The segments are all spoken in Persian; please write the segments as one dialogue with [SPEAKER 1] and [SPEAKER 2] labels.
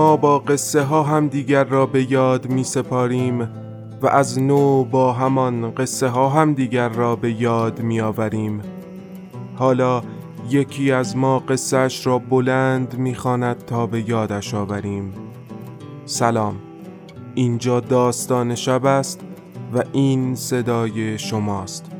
[SPEAKER 1] با قصه ها هم دیگر را به یاد می سپاریم و از نو با همان قصه ها هم دیگر را به یاد می آوریم. حالا یکی از ما قصهش را بلند می‌خواند تا به یادش آوریم. سلام. اینجا داستان شب است و این صدای شماست.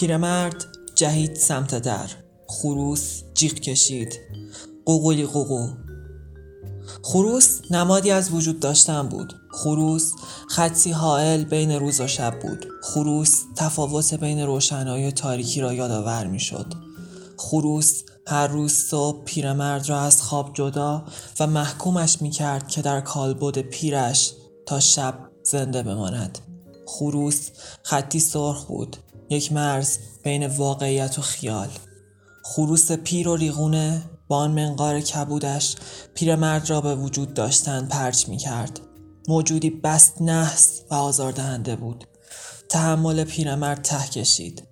[SPEAKER 2] پیرمرد جهید سمت در خروس جیغ کشید. قوقلی قوقو. خروس نمادی از وجود داشتن بود. خروس خطی حائل بین روز و شب بود. خروس تفاوت بین روشنایی و تاریکی را یادآور می‌شد. خروس هر روز صبح پیرمرد را از خواب جدا و محکومش می کرد که در کالبد پیرش تا شب زنده بماند. خروس خطی سرخ بود. یک مرز بین واقعیت و خیال. خروس پیر و ریغونه با آن منقار کبودش پیرمرد را به وجود داشتن پرچ می کرد موجودی بست نحس و آزاردهنده بود. تحمل پیرمرد ته کشید.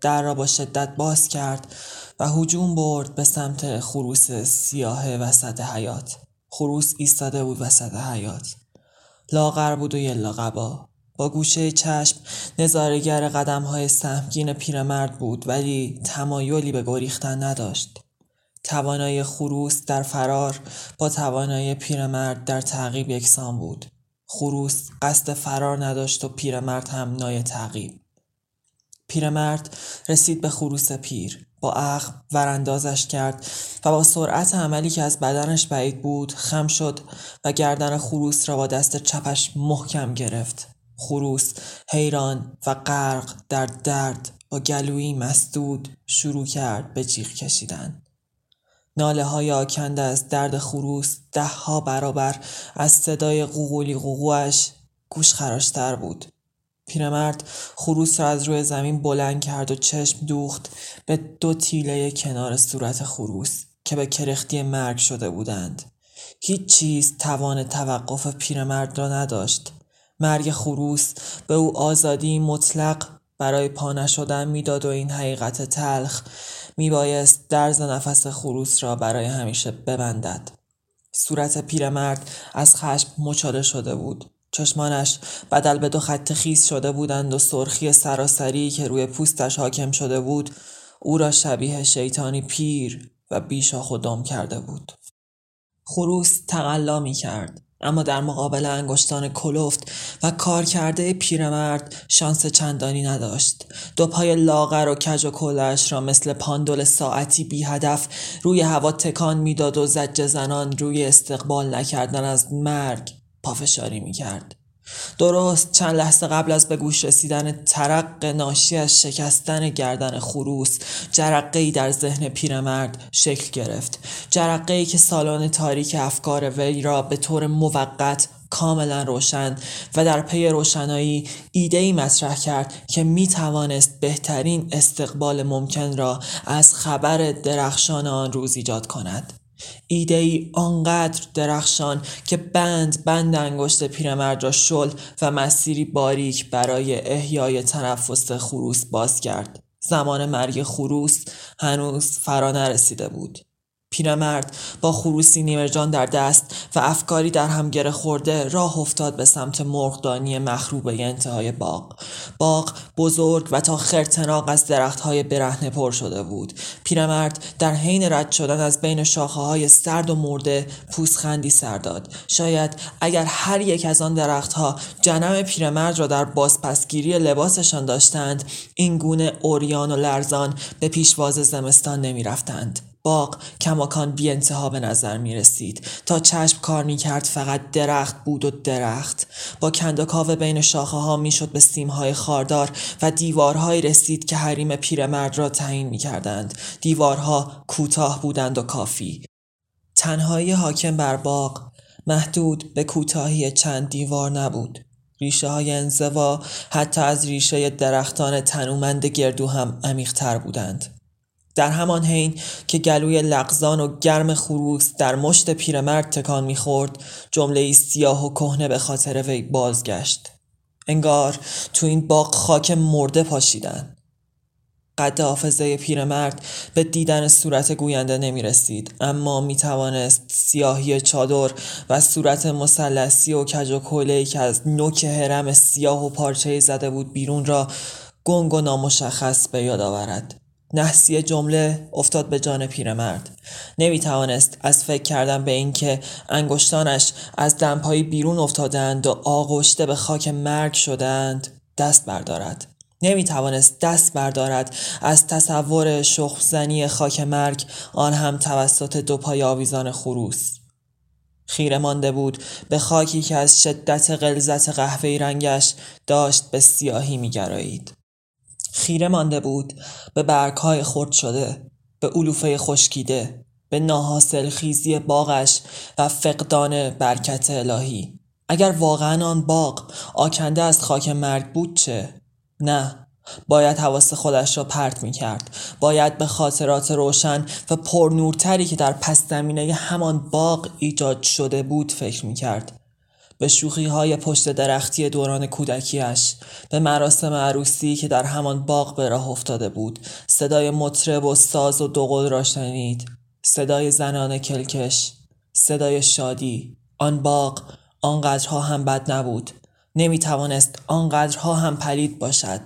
[SPEAKER 2] در را با شدت باز کرد و هجوم برد به سمت خروس سیاه وسط حیات. خروس ایستاده بود وسط حیات. لاغر بود و یلا قبا با گوشه چشم نظارگر قدم های سهمگین پیرمرد بود ولی تمایلی به گریختن نداشت. توانایی خروس در فرار با توانایی پیرمرد در تعقیب یکسان بود. خروس قصد فرار نداشت و پیرمرد هم نای تعقیب. پیرمرد رسید به خروس پیر. با عقل وراندازش کرد و با سرعت عملی که از بدنش بعید بود خم شد و گردن خروس را با دست چپش محکم گرفت. خروس حیران و غرق در درد با گلویی مسدود شروع کرد به جیغ کشیدن. ناله های آکنده از درد خروس ده ها برابر از صدای قوقولی قوقوش گوش خراشتر بود. پیرمرد خروس را از روی زمین بلند کرد و چشم دوخت به دو تیله کنار صورت خروس که به کرختی مرگ شده بودند. هیچ چیز توان توقف پیرمرد را نداشت. مرگ خروس به او آزادی مطلق برای پا نشدن می‌داد و این حقیقت تلخ میبایست درز نفس خروس را برای همیشه ببندد. صورت پیرمرد از خشم مچاله شده بود. چشمانش بدل به دو خط خیز شده بودند و سرخی سراسری که روی پوستش حاکم شده بود او را شبیه شیطانی پیر و بیشاخ و دام کرده بود. خروس تقلا می کرد اما در مقابل انگشتان کلفت و کارکرده پیرمرد شانس چندانی نداشت. دو پای لاغر و کج و کلش را مثل پاندول ساعتی بی هدف روی هوا تکان می‌داد و زج زنان روی استقبال نکردن از مرگ پافشاری می‌کرد. درست چند لحظه قبل از به گوش رسیدن ترق ناشی از شکستن گردن خروس جرقه ای در ذهن پیرمرد شکل گرفت. جرقه ای که سالن تاریک افکار وی را به طور موقت کاملا روشن و در پی روشنایی ایده ای مطرح کرد که می توانست بهترین استقبال ممکن را از خبر درخشان آن روز ایجاد کند. ایده ای آنقدر درخشان که بند بند انگشت پیرمرد را شل و مسیری باریک برای احیای تنفس خروس باز کرد. زمان مرگ خروس هنوز فرا نرسیده بود. پیرمرد. با خروسی نیمرجان در دست و افکاری در هم گره خورده راه افتاد به سمت مرغدانی مخروبه انتهای باغ. باغ بزرگ و تا خرتناق از درختهای برهنه پر شده بود. پیرمرد در حین رد شدن از بین شاخه های سرد و مرده پوسخندی سر داد. شاید اگر هر یک از آن درختها جنم پیرمرد را در بازپسگیری لباسشان داشتند این گونه اوریان و لرزان به پیشواز زمستان نمی رفتند. باغ کماکان بی انتها به نظر می رسید. تا چشم کار می کرد فقط درخت بود و درخت. با کندکاو بین شاخه ها می شد به سیم های خاردار و دیوارهایی رسید که حریم پیرمرد را تعیین می کردند. دیوارها کوتاه بودند و کافی. تنهایی حاکم بر باغ محدود به کوتاهی چند دیوار نبود. ریشه های انزوا حتی از ریشه درختان تنومند گردو هم عمیقتر بودند. در همان حین که گلوی لغزان و گرم خروس در مشت پیرمرد تکان می‌خورد جمله سیاه و کهنه به خاطر وی بازگشت. انگار تو این باغ خاک مرده پاشیدن. قد حافظه پیرمرد به دیدن صورت گوینده نمی رسید اما می توانست سیاهی چادر و صورت مسلسی و کج و که از نوک هرم سیاه و پارچه زده بود بیرون را گنگ و نامشخص به یاد آورد. نحسی جمله افتاد به جان پیرمرد. نمی توانست از فکر کردن به اینکه انگشتانش از دمپایی بیرون افتادند و آغشته به خاک مرگ شدند دست بردارد. نمی توانست دست بردارد از تصور شخزنی خاک مرگ آن هم توسط دو پای آویزان خروس. خیره مانده بود به خاکی که از شدت غلظت قهوه‌ای رنگش داشت به سیاهی میگرایید. خیره مانده بود به برگهای خرد شده به علوفه خشکیده به ناحاصل خیزی باغش و فقدان برکت الهی. اگر واقعا آن باغ آکنده از خاک مرگ بود چه؟ نه. باید حواس خودش را پرت می کرد باید به خاطرات روشن و پرنورتری که در پس زمینه همان باغ ایجاد شده بود فکر می کرد به شوخی های پشت درختی دوران کودکیش به مراسم عروسی که در همان باغ به راه افتاده بود. صدای مطرب و ساز و دوقل را شنید. صدای زنان کلکش. صدای شادی. آن باغ آنقدرها هم بد نبود. نمی توانست آنقدرها هم پلید باشد.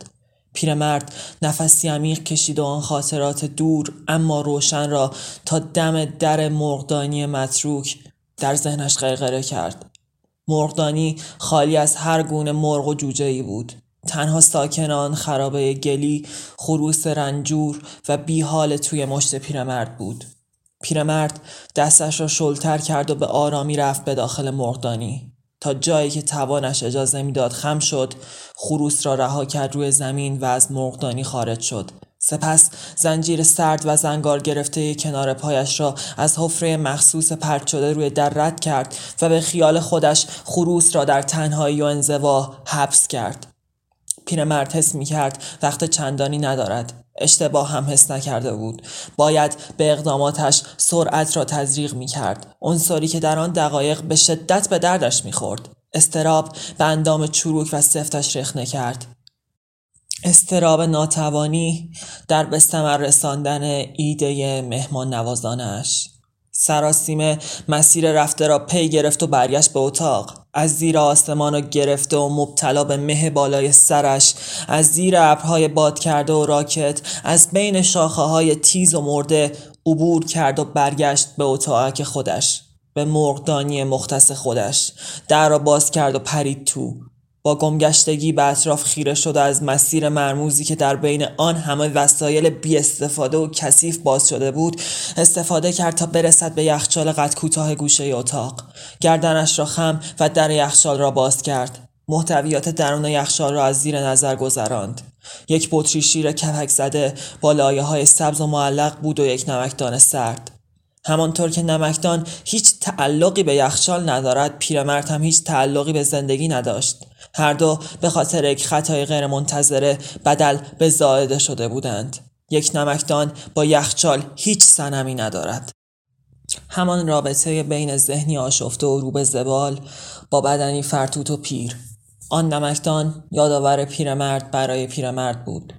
[SPEAKER 2] پیرمرد نفسی عمیق کشید و آن خاطرات دور اما روشن را تا دم در مرغدانی متروک در ذهنش غرغره کرد. مرغدانی خالی از هر گونه مرغ و جوجه ای بود. تنها ساکنان خرابه گلی خروس رنجور و بی حال توی مشت پیرمرد بود. پیرمرد دستش را شلتر کرد و به آرامی رفت به داخل مرغدانی. تا جایی که توانش اجازه می‌داد خم شد خروس را رها کرد روی زمین و از مرغدانی خارج شد. سپس زنجیر سرد و زنگار گرفته کنار پایش را از حفره مخصوص پرت شده روی در رد کرد و به خیال خودش خروس را در تنهایی و انزوا حبس کرد. پیرمرد حس می کرد وقت چندانی ندارد. اشتباه هم حس نکرده بود. باید به اقداماتش سرعت را تزریق می کرد. عنصری که در آن دقایق به شدت به دردش می خورد. استراب به اندام چروک و سفتش رخنه کرد. استراب ناتوانی در به رساندن ایده مهمان نوازانش. سراسیمه مسیر رفته را پی گرفت و برگشت به اتاق. از زیر آسمان را گرفته و مبتلا به مه بالای سرش از زیر ابرهای باد کرده و راکت از بین شاخه های تیز و مرده عبور کرد و برگشت به اتاق خودش به مرغدانی مختص خودش. در را باز کرد و پرید تو. با گمگشتگی به اطراف خیره شده از مسیر مرموزی که در بین آن همه وسایل بی استفاده و کثیف باز شده بود استفاده کرد تا برسد به یخچال قد کوتاه گوشه اتاق. گردنش را خم و در یخچال را باز کرد. محتویات درون یخچال را از زیر نظر گذراند. یک بطری شیر کپک زده با لایه های سبز و معلق بود و یک نمکدان سرد. همانطور که نمکدان هیچ تعلقی به یخچال ندارد پیرمرد هم هیچ تعلقی به زندگی نداشت. هر دو به خاطر یک خطای غیر منتظره بدل به زائده شده بودند. یک نمکدان با یخچال هیچ سنمی ندارد. همان رابطه بین ذهنی آشفته و روبه زبال با بدنی فرتوت و پیر. آن نمکدان یادآور پیرمرد برای پیرمرد بود.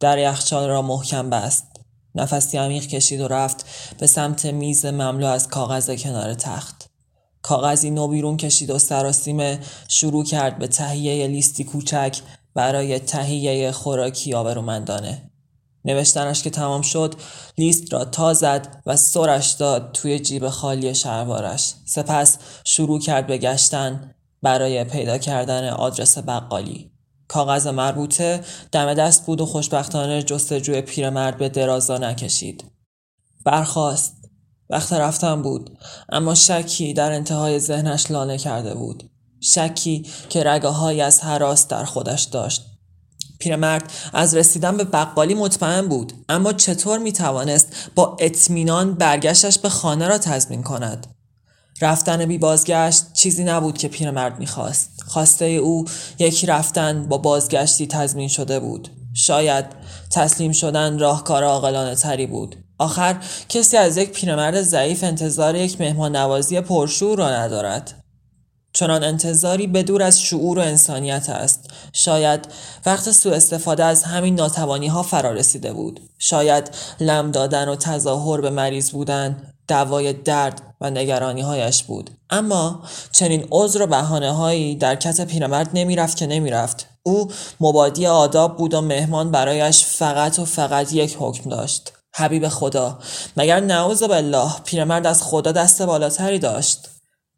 [SPEAKER 2] در یخچال را محکم بست. نفسی عمیق کشید و رفت به سمت میز مملو از کاغذ کنار تخت. کاغذی نو بیرون کشید و سراسیمه شروع کرد به تهیه لیستی کوچک برای تهیه خوراکی آبرومندانه. نوشتنش که تمام شد لیست را تا زد و سرش داد توی جیب خالی شلوارش. سپس شروع کرد به گشتن برای پیدا کردن آدرس بقالی. کاغذ مربوطه دم دست بود و خوشبختانه جستجوی پیرمرد به درازا نکشید. برخواست وقت رفتن بود. اما شکی در انتهای ذهنش لانه کرده بود. شکی که رگه از حراس در خودش داشت. پیرمرد از رسیدن به بقالی مطمئن بود. اما چطور می توانست با اطمینان برگشتش به خانه را تضمین کند؟ رفتن بی بازگشت چیزی نبود که پیرمرد می‌خواست. خواسته او یک رفتن با بازگشتی تضمین شده بود. شاید تسلیم شدن راهکار عاقلانه تری بود. آخر کسی از یک پیرمرد ضعیف انتظار یک مهمان نوازی پرشور را ندارد. چنان انتظاری بدور از شعور و انسانیت است. شاید وقت سوء استفاده از همین ناتوانی ها فرا رسیده بود. شاید لم دادن و تظاهر به مریض بودن. دوای درد و نگرانی هایش بود. اما چنین عذر و بحانه هایی در کت پیرمرد نمی‌رفت که نمی‌رفت. او مبادی آداب بود و مهمان برایش فقط و فقط یک حکم داشت. حبیب خدا مگر نعوذ بالله پیرمرد از خدا دست بالاتری داشت؟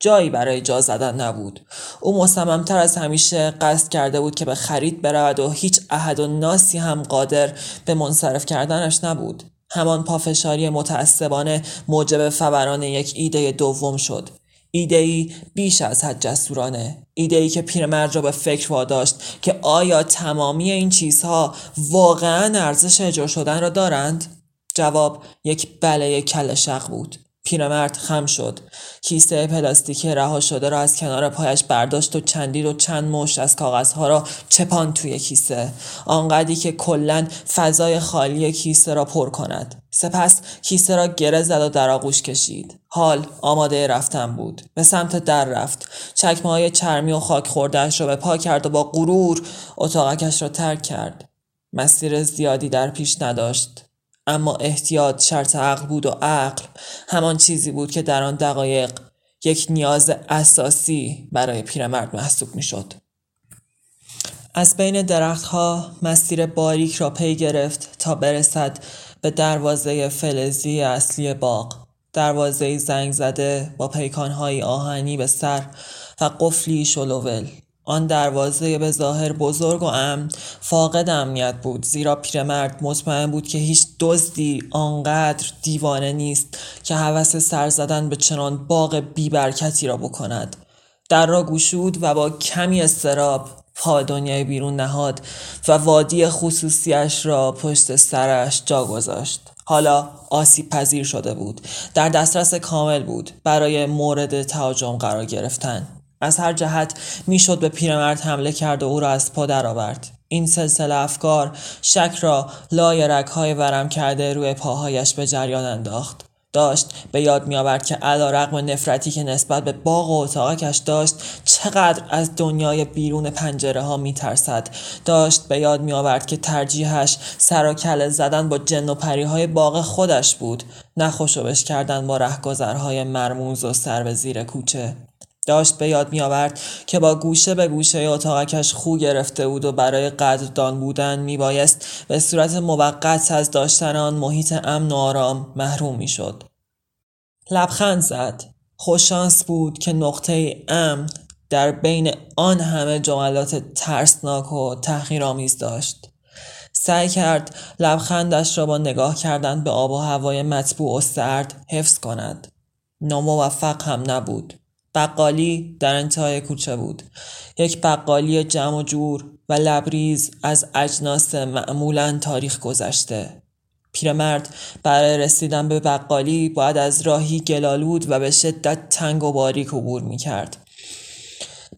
[SPEAKER 2] جایی برای جا زدن نبود. او مصممتر از همیشه قصد کرده بود که به خرید برود و هیچ احد و ناسی هم قادر به منصرف کردنش نبود. همان پافشاری متعصبانه موجب فوران یک ایده دوم شد. ایده ای بیش از حد جسورانه. ایده ای که پیرمرد را به فکر واداشت که آیا تمامی این چیزها واقعا ارزش اجرا شدن را دارند؟ جواب یک بله کل شق بود. پیرمرد خم شد. کیسه پلاستیکی رها شده را از کنار پایش برداشت و چندید و چند مشت از کاغذها را چپان توی کیسه. آنقدری که کلا فضای خالی کیسه را پر کند. سپس کیسه را گره زد و در آغوش کشید. حال آماده رفتن بود. به سمت در رفت. چکمه های چرمی و خاک خوردهش را به پا کرد و با غرور اتاقکش را ترک کرد. مسیر زیادی در پیش نداشت. اما احتیاط شرط عقل بود و عقل همان چیزی بود که در آن دقایق یک نیاز اساسی برای پیرمرد محسوب می شد. از بین درختها مسیر باریک را پی گرفت تا برسد به دروازه فلزی اصلی باغ دروازه زنگ زده با پیکانهای آهنی به سر و قفلی شلوول آن دروازه به ظاهر بزرگ و امن فاقد امنیت بود زیرا پیرمرد مطمئن بود که هیچ دزدی آنقدر دیوانه نیست که هوس سر زدن به چنان باغ بیبرکتی را بکند. در را گوشود و با کمی استراب پا دنیای بیرون نهاد و وادی خصوصیش را پشت سرش جا گذاشت. حالا آسیب پذیر شده بود. در دسترس کامل بود. برای مورد تهاجم قرار گرفتن. از هر جهت می‌شد به پیرمرد حمله کرد و او را از پا درآورد. این سلسله افکار شک را لای رگهای ورم کرده روی پاهایش به جریان انداخت. داشت به یاد میآورد که علا رقم نفرتی که نسبت به باغ و اتاقکش داشت چقدر از دنیای بیرون پنجره ها می ترسد. داشت به یاد میآورد که ترجیحش سر و کله زدن با جن و پری های باغ خودش بود. نه کردن با رهگذرهای مرموز و سر به زیر کوچه. داشت به یاد می آورد که با گوشه به گوشه اتاقکش خو گرفته بود و برای قدردان بودن می بایست به صورت موقت از داشتن آن محیط امن و آرام محروم می شد. لبخند زد. خوششانس بود که نقطه امن در بین آن همه جملات ترسناک و تحقیرآمیز داشت. سعی کرد لبخندش را با نگاه کردن به آب و هوای مطبوع و سرد حفظ کند. ناموفق هم نبود. بقالی در انتهای کوچه بود یک بقالی جمع و جور و لبریز از اجناس معمولا تاریخ گذشته پیرمرد برای رسیدن به بقالی باید از راهی گلالود و به شدت تنگ و باریک عبور می کرد.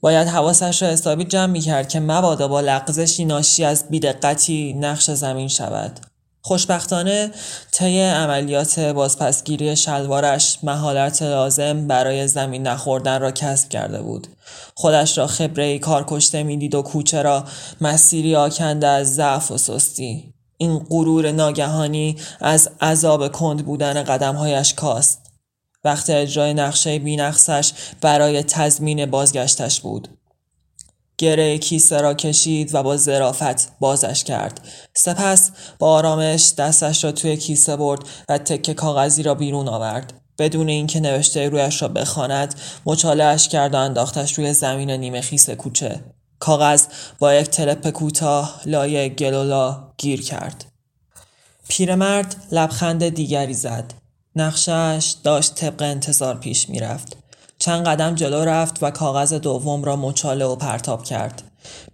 [SPEAKER 2] باید حواسش را حسابی جمع می کرد که مبادا با لغزشی ناشی از بیدقتی نقش زمین شود. خوشبختانه طی عملیات بازپسگیری شلوارش مهارت لازم برای زمین نخوردن را کسب کرده بود. خودش را خبره کار کشته می‌دید و کوچه را مسیری آکنده از ضعف و سستی. این غرور ناگهانی از عذاب کند بودن قدمهایش کاست. وقت اجرای نقشه بینقصش برای تضمین بازگشتش بود. گره کیسه را کشید و با ظرافت بازش کرد. سپس با آرامش دستش را توی کیسه برد و تکه کاغذی را بیرون آورد. بدون اینکه نوشته رویش را بخواند مچالهاش کرد و انداختش روی زمین نیمه خیس کوچه. کاغذ با یک تلپ کوتاه لایه گلولا گیر کرد. پیرمرد لبخند دیگری زد. نقشش داشت طبق انتظار پیش می‌رفت. چند قدم جلو رفت و کاغذ دوم را مچاله و پرتاب کرد.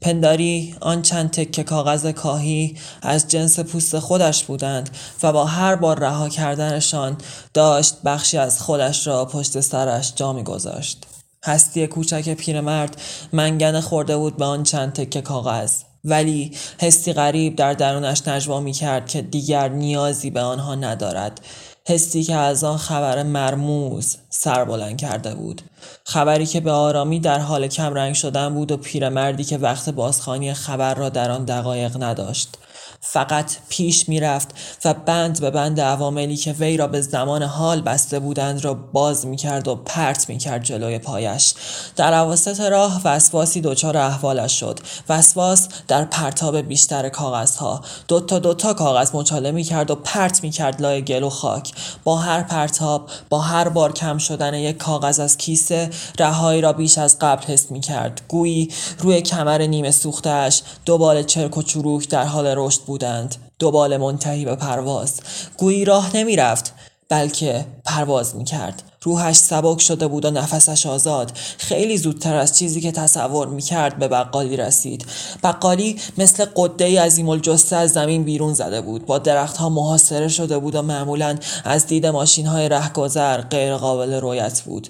[SPEAKER 2] پنداری آن چند تکه کاغذ کاهی از جنس پوست خودش بودند و با هر بار رها کردنشان داشت بخشی از خودش را پشت سرش جا میگذاشت. هستی کوچک پیرمرد منگنه خورده بود به آن چند تکه کاغذ. ولی حسی غریب در درونش نجوا می کرد که دیگر نیازی به آنها ندارد. حسی که از آن خبر مرموز سر بلند کرده بود. خبری که به آرامی در حال کمرنگ شدن بود و پیرمردی که وقت بازخانی خبر را در آن دقایق نداشت. فقط پیش می‌رفت و بند به بند عواملی که وی را به زمان حال بسته بودند را باز می‌کرد و پرت می‌کرد جلوی پایش. در عواسط راه وسواسی دچار احوالش شد. وسواس در پرتاب بیشتر کاغذها. دوتا دوتا کاغذ مچاله می‌کرد و پرت می‌کرد لای گل و خاک. با هر پرتاب با هر بار کم شدن یک کاغذ از کیسه رهایی را بیش از قبل حس می‌کرد. گویی روی کمر نیمه سوختش دو بال چرک و چروک در حال رشد بود. بودند. دوبال منتهی به پرواز. گویی راه نمی‌رفت بلکه پرواز می‌کرد. روحش سبک شده بود و نفسش آزاد. خیلی زودتر از چیزی که تصور می‌کرد به بقالی رسید. بقالی مثل قده ای از الجسه از زمین بیرون زده بود. با درختها محاصره شده بود و معمولا از دید ماشین های رهگذر غیر قابل رویت بود.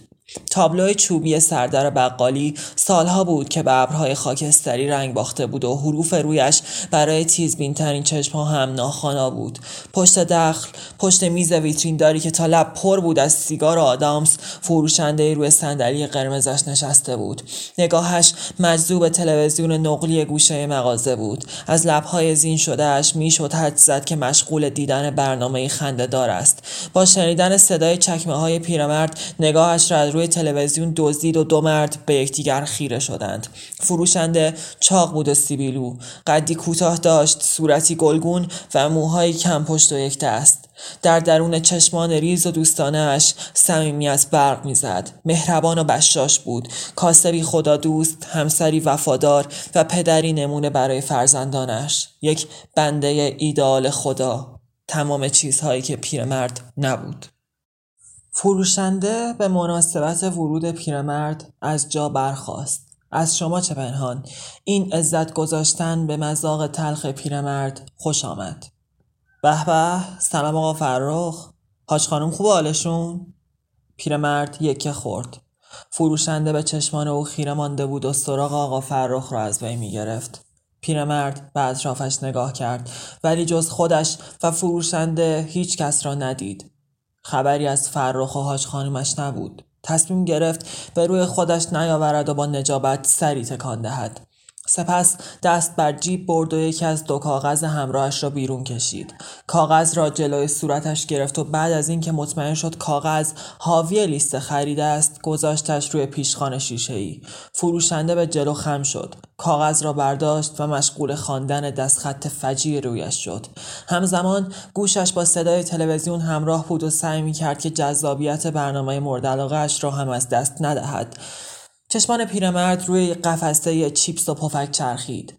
[SPEAKER 2] تابلوی چوبی سردر بقالی سالها بود که به ابرهای خاکستری رنگ باخته بود و حروف رویش برای تیزبینترین چشمها هم ناخوانا بود. پشت دخل پشت میز ویترین داری که تا لب پر بود از سیگار آدامس فروشنده روی صندلی قرمزش نشسته بود. نگاهش مجذوب تلویزیون نقلی گوشه مغازه بود. از لبهای زین شدهش می‌شد حد زد که مشغول دیدن برنامه خنده دار است. با شنیدن صدای چکمه های پیرمرد نگاهش را روی تلویزیون دزدید و دو مرد به یکدیگر خیره شدند. فروشنده چاق بود و سیبیلو. قدی کوتاه داشت صورتی گلگون و موهایی کم پشت و یک دست. در درون چشمان ریز و دوستانش صمیمیت برق می‌زد. مهربان و بشاش بود. کاسبی خدا دوست همسری وفادار و پدری نمونه برای فرزندانش. یک بنده ایدال خدا. تمام چیزهایی که پیرمرد نبود. فروشنده به مناسبت ورود پیرمرد از جا برخاست. از شما چه پنهان. این عزت گذاشتن به مذاق تلخ پیرمرد خوش آمد. به به سلام آقا فرخ. حاج خانم خوب حالشون؟ پیرمرد یکه خورد. فروشنده به چشمان او خیره مانده بود و سراغ آقا فرخ را از وی می‌گرفت. پیرمرد به اطرافش نگاه کرد ولی جز خودش و فروشنده هیچ کس را ندید. خبری از فرخ و حاج خانمش نبود. تصمیم گرفت به روی خودش نیاورد و با نجابت سری تکان دهد. سپس دست بر جیب برد و یکی از دو کاغذ همراهش را بیرون کشید. کاغذ را جلوی صورتش گرفت و بعد از اینکه مطمئن شد کاغذ حاوی لیست خریده است گذاشتش روی پیشخان شیشه ای فروشنده به جلو خم شد. کاغذ را برداشت و مشغول خواندن دستخط فجی رویش شد. همزمان گوشش با صدای تلویزیون همراه بود و سعی می کرد که جذابیت برنامه مورد علاقهاش را هم از دست ندهد. چشمان پیرمرد روی قفسه چیپس و پفک چرخید.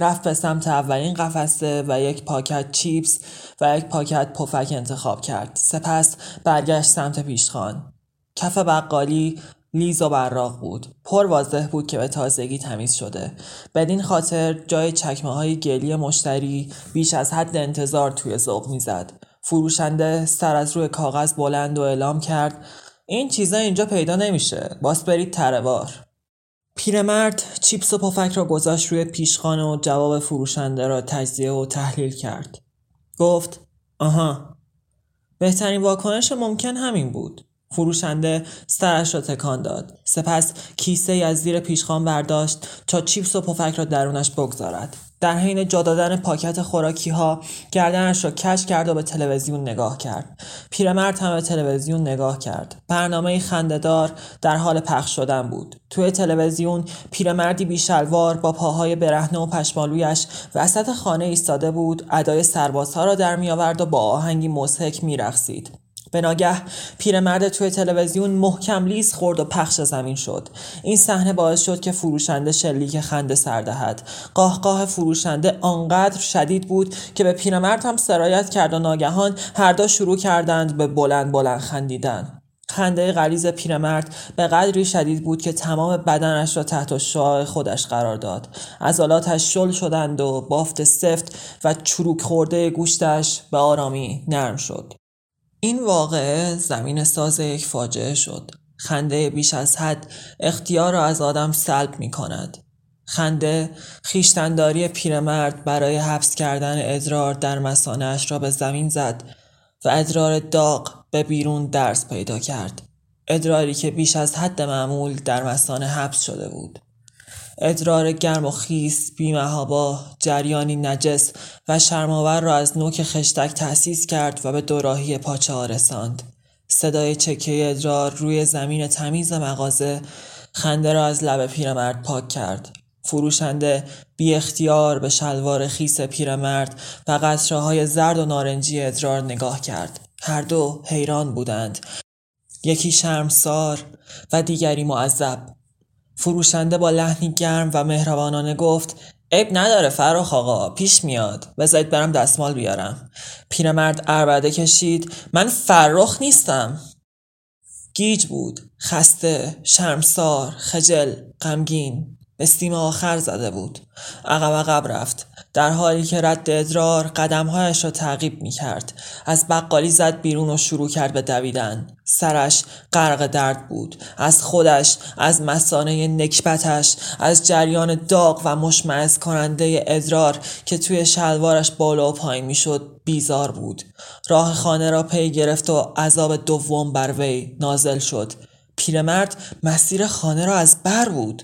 [SPEAKER 2] رفت به سمت اولین قفسه و یک پاکت چیپس و یک پاکت پفک انتخاب کرد. سپس برگشت سمت پیشخان. کف بقالی لیز و براق بود. پر واضح بود که به تازگی تمیز شده. بدین خاطر جای چکمه های گلی مشتری بیش از حد انتظار توی ذوق می‌زد. فروشنده سر از روی کاغذ بلند و اعلام کرد این چیزا اینجا پیدا نمیشه. باس برید تروار پیرمرد چیپس و پفک را گذاشت روی پیشخانه و جواب فروشنده را تجزیه و تحلیل کرد. گفت آها بهترین واکنش ممکن همین بود. فروشنده سرش را تکان داد. سپس کیسه از زیر پیشخان برداشت تا چیپس و پفک را درونش بگذارد. در حین جا دادن پاکت خوراکی ها گردنش را کش کرد و به تلویزیون نگاه کرد. پیرمرد هم به تلویزیون نگاه کرد. برنامه خندهدار در حال پخش شدن بود. توی تلویزیون پیرمردی بیشلوار با پاهای برهنه و پشمالویش وسط خانه ایستاده بود ادای سربازها را در میآورد و با آهنگی مضحک میرقصید. به ناگه پیرمرد توی تلویزیون محکم لیز خورد و پخش زمین شد. این صحنه باعث شد که فروشنده شلیک خنده سر دهد. قاه فروشنده آنقدر شدید بود که به پیرمرد هم سرایت کرد و ناگهان هر دو شروع کردند به بلند بلند خندیدن. خنده غلیز پیرمرد به قدری شدید بود که تمام بدنش را تحت شعاع خودش قرار داد. عضلاتش شل شدند و بافت سفت و چروک خورده گوشتش به آرامی نرم شد. این واقعه زمین ساز یک فاجعه شد. خنده بیش از حد اختیار را از آدم سلب می کند. خنده خیشتنداری پیرمرد برای حبس کردن ادرار در مسانش را به زمین زد و ادرار داغ به بیرون درس پیدا کرد. ادراری که بیش از حد معمول در مسانه حبس شده بود. ادرار گرم و خیس بیمهابا جریانی نجس و شرماور را از نوک خشتک تأسیس کرد و به دوراهی پاچه ها رساند. صدای چکه ادرار روی زمین تمیز مغازه خنده را از لب پیرمرد پاک کرد. فروشنده بی اختیار به شلوار خیس پیرمرد و قطره زرد و نارنجی ادرار نگاه کرد. هر دو حیران بودند. یکی شرمسار و دیگری معذب. فروشنده با لحنی گرم و مهربانانه گفت عیب نداره فراخ آقا پیش میاد. بذارید برم دستمال بیارم. پیرمرد اربده کشید. من فرخ نیستم. گیج بود. خسته شرمسار خجل غمگین. استیم آخر زده بود. عقب عقب رفت. در حالی که رد ادرار قدمهایش را تعقیب می کرد از بقالی زد بیرون و شروع کرد به دویدن. سرش غرق درد بود. از خودش از مسانه نکبتش از جریان داغ و مشمعز کننده ادرار که توی شلوارش بالا و پایین می‌شد بیزار بود. راه خانه را پی گرفت و عذاب دوم بر وی نازل شد. پیرمرد مسیر خانه را از بر بود.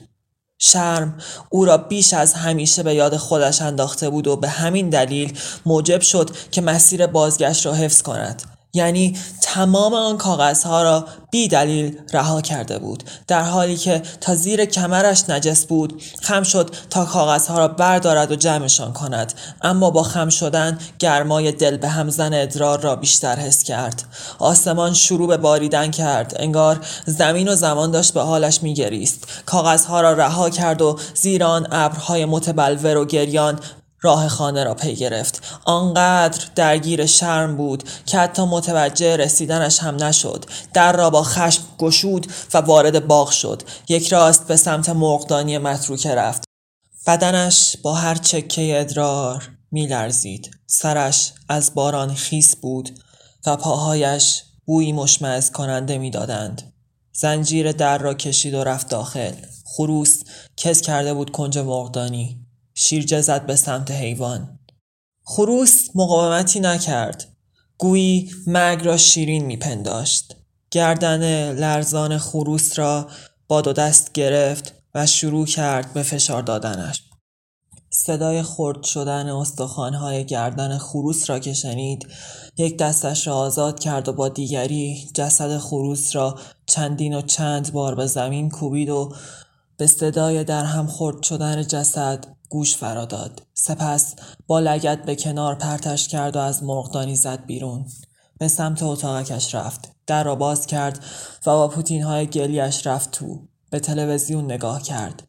[SPEAKER 2] شرم. او را بیش از همیشه به یاد خودش انداخته بود و به همین دلیل موجب شد که مسیر بازگشت را حفظ کند. یعنی تمام آن کاغذها را بی دلیل رها کرده بود در حالی که تا زیر کمرش نجس بود خم شد تا کاغذها را بردارد و جمعشان کند. اما با خم شدن گرمای دل به همزن ادرار را بیشتر حس کرد. آسمان شروع به باریدن کرد. انگار زمین و زمان داشت به حالش میگریست. کاغذها را رها کرد و زیر آن ابرهای متبلور و گریان راه خانه را پی گرفت. آنقدر درگیر شرم بود که حتی متوجه رسیدنش هم نشد. در را با خشم گشود و وارد باغ شد. یک راست به سمت مرغدانی متروکه رفت. بدنش با هر چکه ادرار میلرزید. سرش از باران خیس بود و پاهایش بویی مشمعز کننده می‌دادند. زنجیر در را کشید و رفت داخل. خروس کس کرده بود کنج مرغدانی. شیرجه زد به سمت حیوان. خروس مقاومتی نکرد. گویی مرگ را شیرین میپنداشت. گردن لرزان خروس را با دو دست گرفت و شروع کرد به فشار دادنش. صدای خرد شدن استخوانهای گردن خروس را که شنید یک دستش را آزاد کرد و با دیگری جسد خروس را چندین و چند بار به زمین کوبید و به صدای در هم خرد شدن جسد گوش فرا داد. سپس با لگت به کنار پرتش کرد و از مرغدانی زد بیرون. به سمت اتاقکش رفت. در را باز کرد و با پوتین های گلیش رفت تو. به تلویزیون نگاه کرد.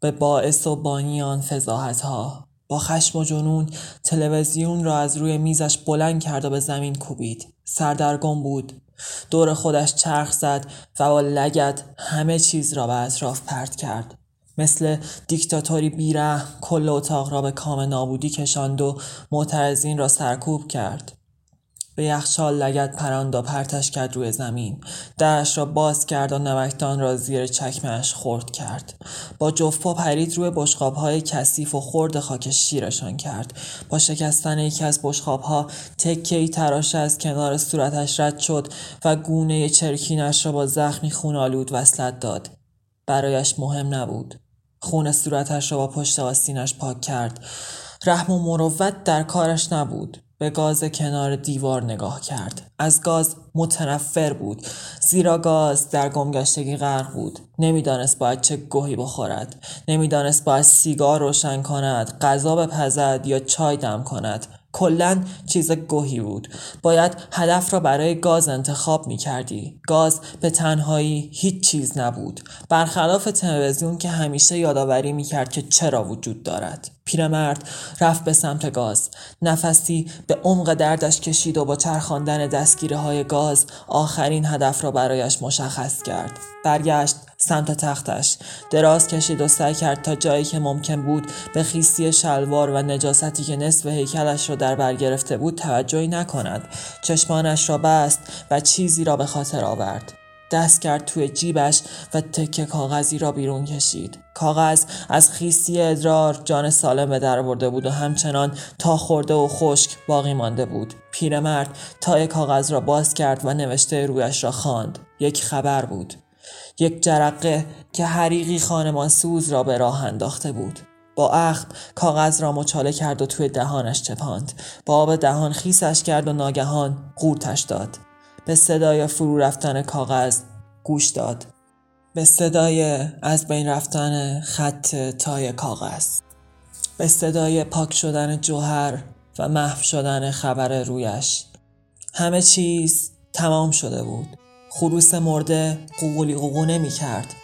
[SPEAKER 2] به باعث و بانی آن فضاحت ها با خشم و جنون تلویزیون را از روی میزش بلند کرد و به زمین کوبید. سردرگم بود. دور خودش چرخ زد و با لگت همه چیز را به اطراف پرت کرد. مثل دیکتاتوری بیره کل اتاق را به کام نابودی کشاند و معترضین را سرکوب کرد. به یخچال لگت پراند و پرتش کرد روی زمین. درش را باز کرد و نمکدان را زیر چکمش خورد کرد. با جفپا پرید روی بشقاب های کثیف و خورد خاک شیرشان کرد. با شکستن یکی از بشقاب ها تکه ای تراش از کنار صورتش رد شد و گونه چرکینش را با زخمی خونالود وصلت داد. برایش مهم نبود. خون صورتش را با پشت آستینش پاک کرد. رحم و مروت در کارش نبود. به گاز کنار دیوار نگاه کرد. از گاز متنفر بود. زیرا گاز در گمگشتگی غرق بود. نمی‌دانست باید چه گوهی بخورد. نمی‌دانست باید سیگار روشن کند غذا بپزد یا چای دم کند. کلا چیز گوهی بود. باید هدف را برای گاز انتخاب می کردی گاز به تنهایی هیچ چیز نبود. برخلاف تلویزیون که همیشه یادآوری می کرد که چرا وجود دارد. پیرمرد رفت به سمت گاز. نفسی به عمق دردش کشید و با چرخاندن دستگیره های گاز آخرین هدف را برایش مشخص کرد. برگشت سمت تختش. دراز کشید و سعی کرد تا جایی که ممکن بود به خیستی شلوار و نجاستی که نصف هیکلش را در بر گرفته بود توجهی نکند. چشمانش را بست و چیزی را به خاطر آورد. دست کرد توی جیبش و تکه کاغذی را بیرون کشید. کاغذ از خیستی ادرار جان سالم به در برده بود و همچنان تا خورده و خشک باقی مانده بود. پیرمرد تای کاغذ را باز کرد و نوشته رویش را خواند. یک خبر بود. یک جرقه که حریقی خانمان سوز را به راه انداخته بود. با اخم کاغذ را مچاله کرد و توی دهانش چپاند. با آب دهان خیسش کرد و ناگهان قورتش داد. به صدای فرو رفتن کاغذ گوش داد. به صدای از بین رفتن خط تای کاغذ. به صدای پاک شدن جوهر و محو شدن خبر رویش. همه چیز تمام شده بود. خروس مرده قوقلی قوقو نمی کرد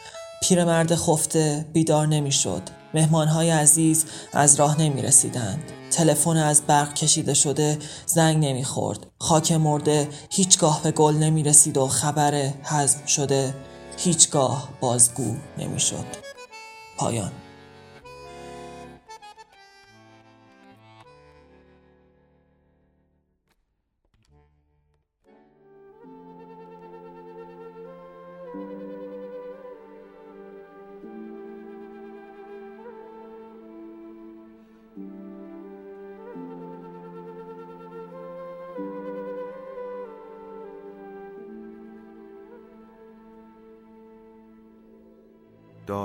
[SPEAKER 2] پیرمرد خفته بیدار نمی شد مهمانهای عزیز از راه نمی رسیدند تلفن از برق کشیده شده زنگ نمی‌خورد. خاک مرده هیچگاه به گل نمی رسید و خبر حزم شده هیچگاه بازگو نمی‌شد. پایان.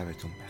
[SPEAKER 3] شبتون بخیر.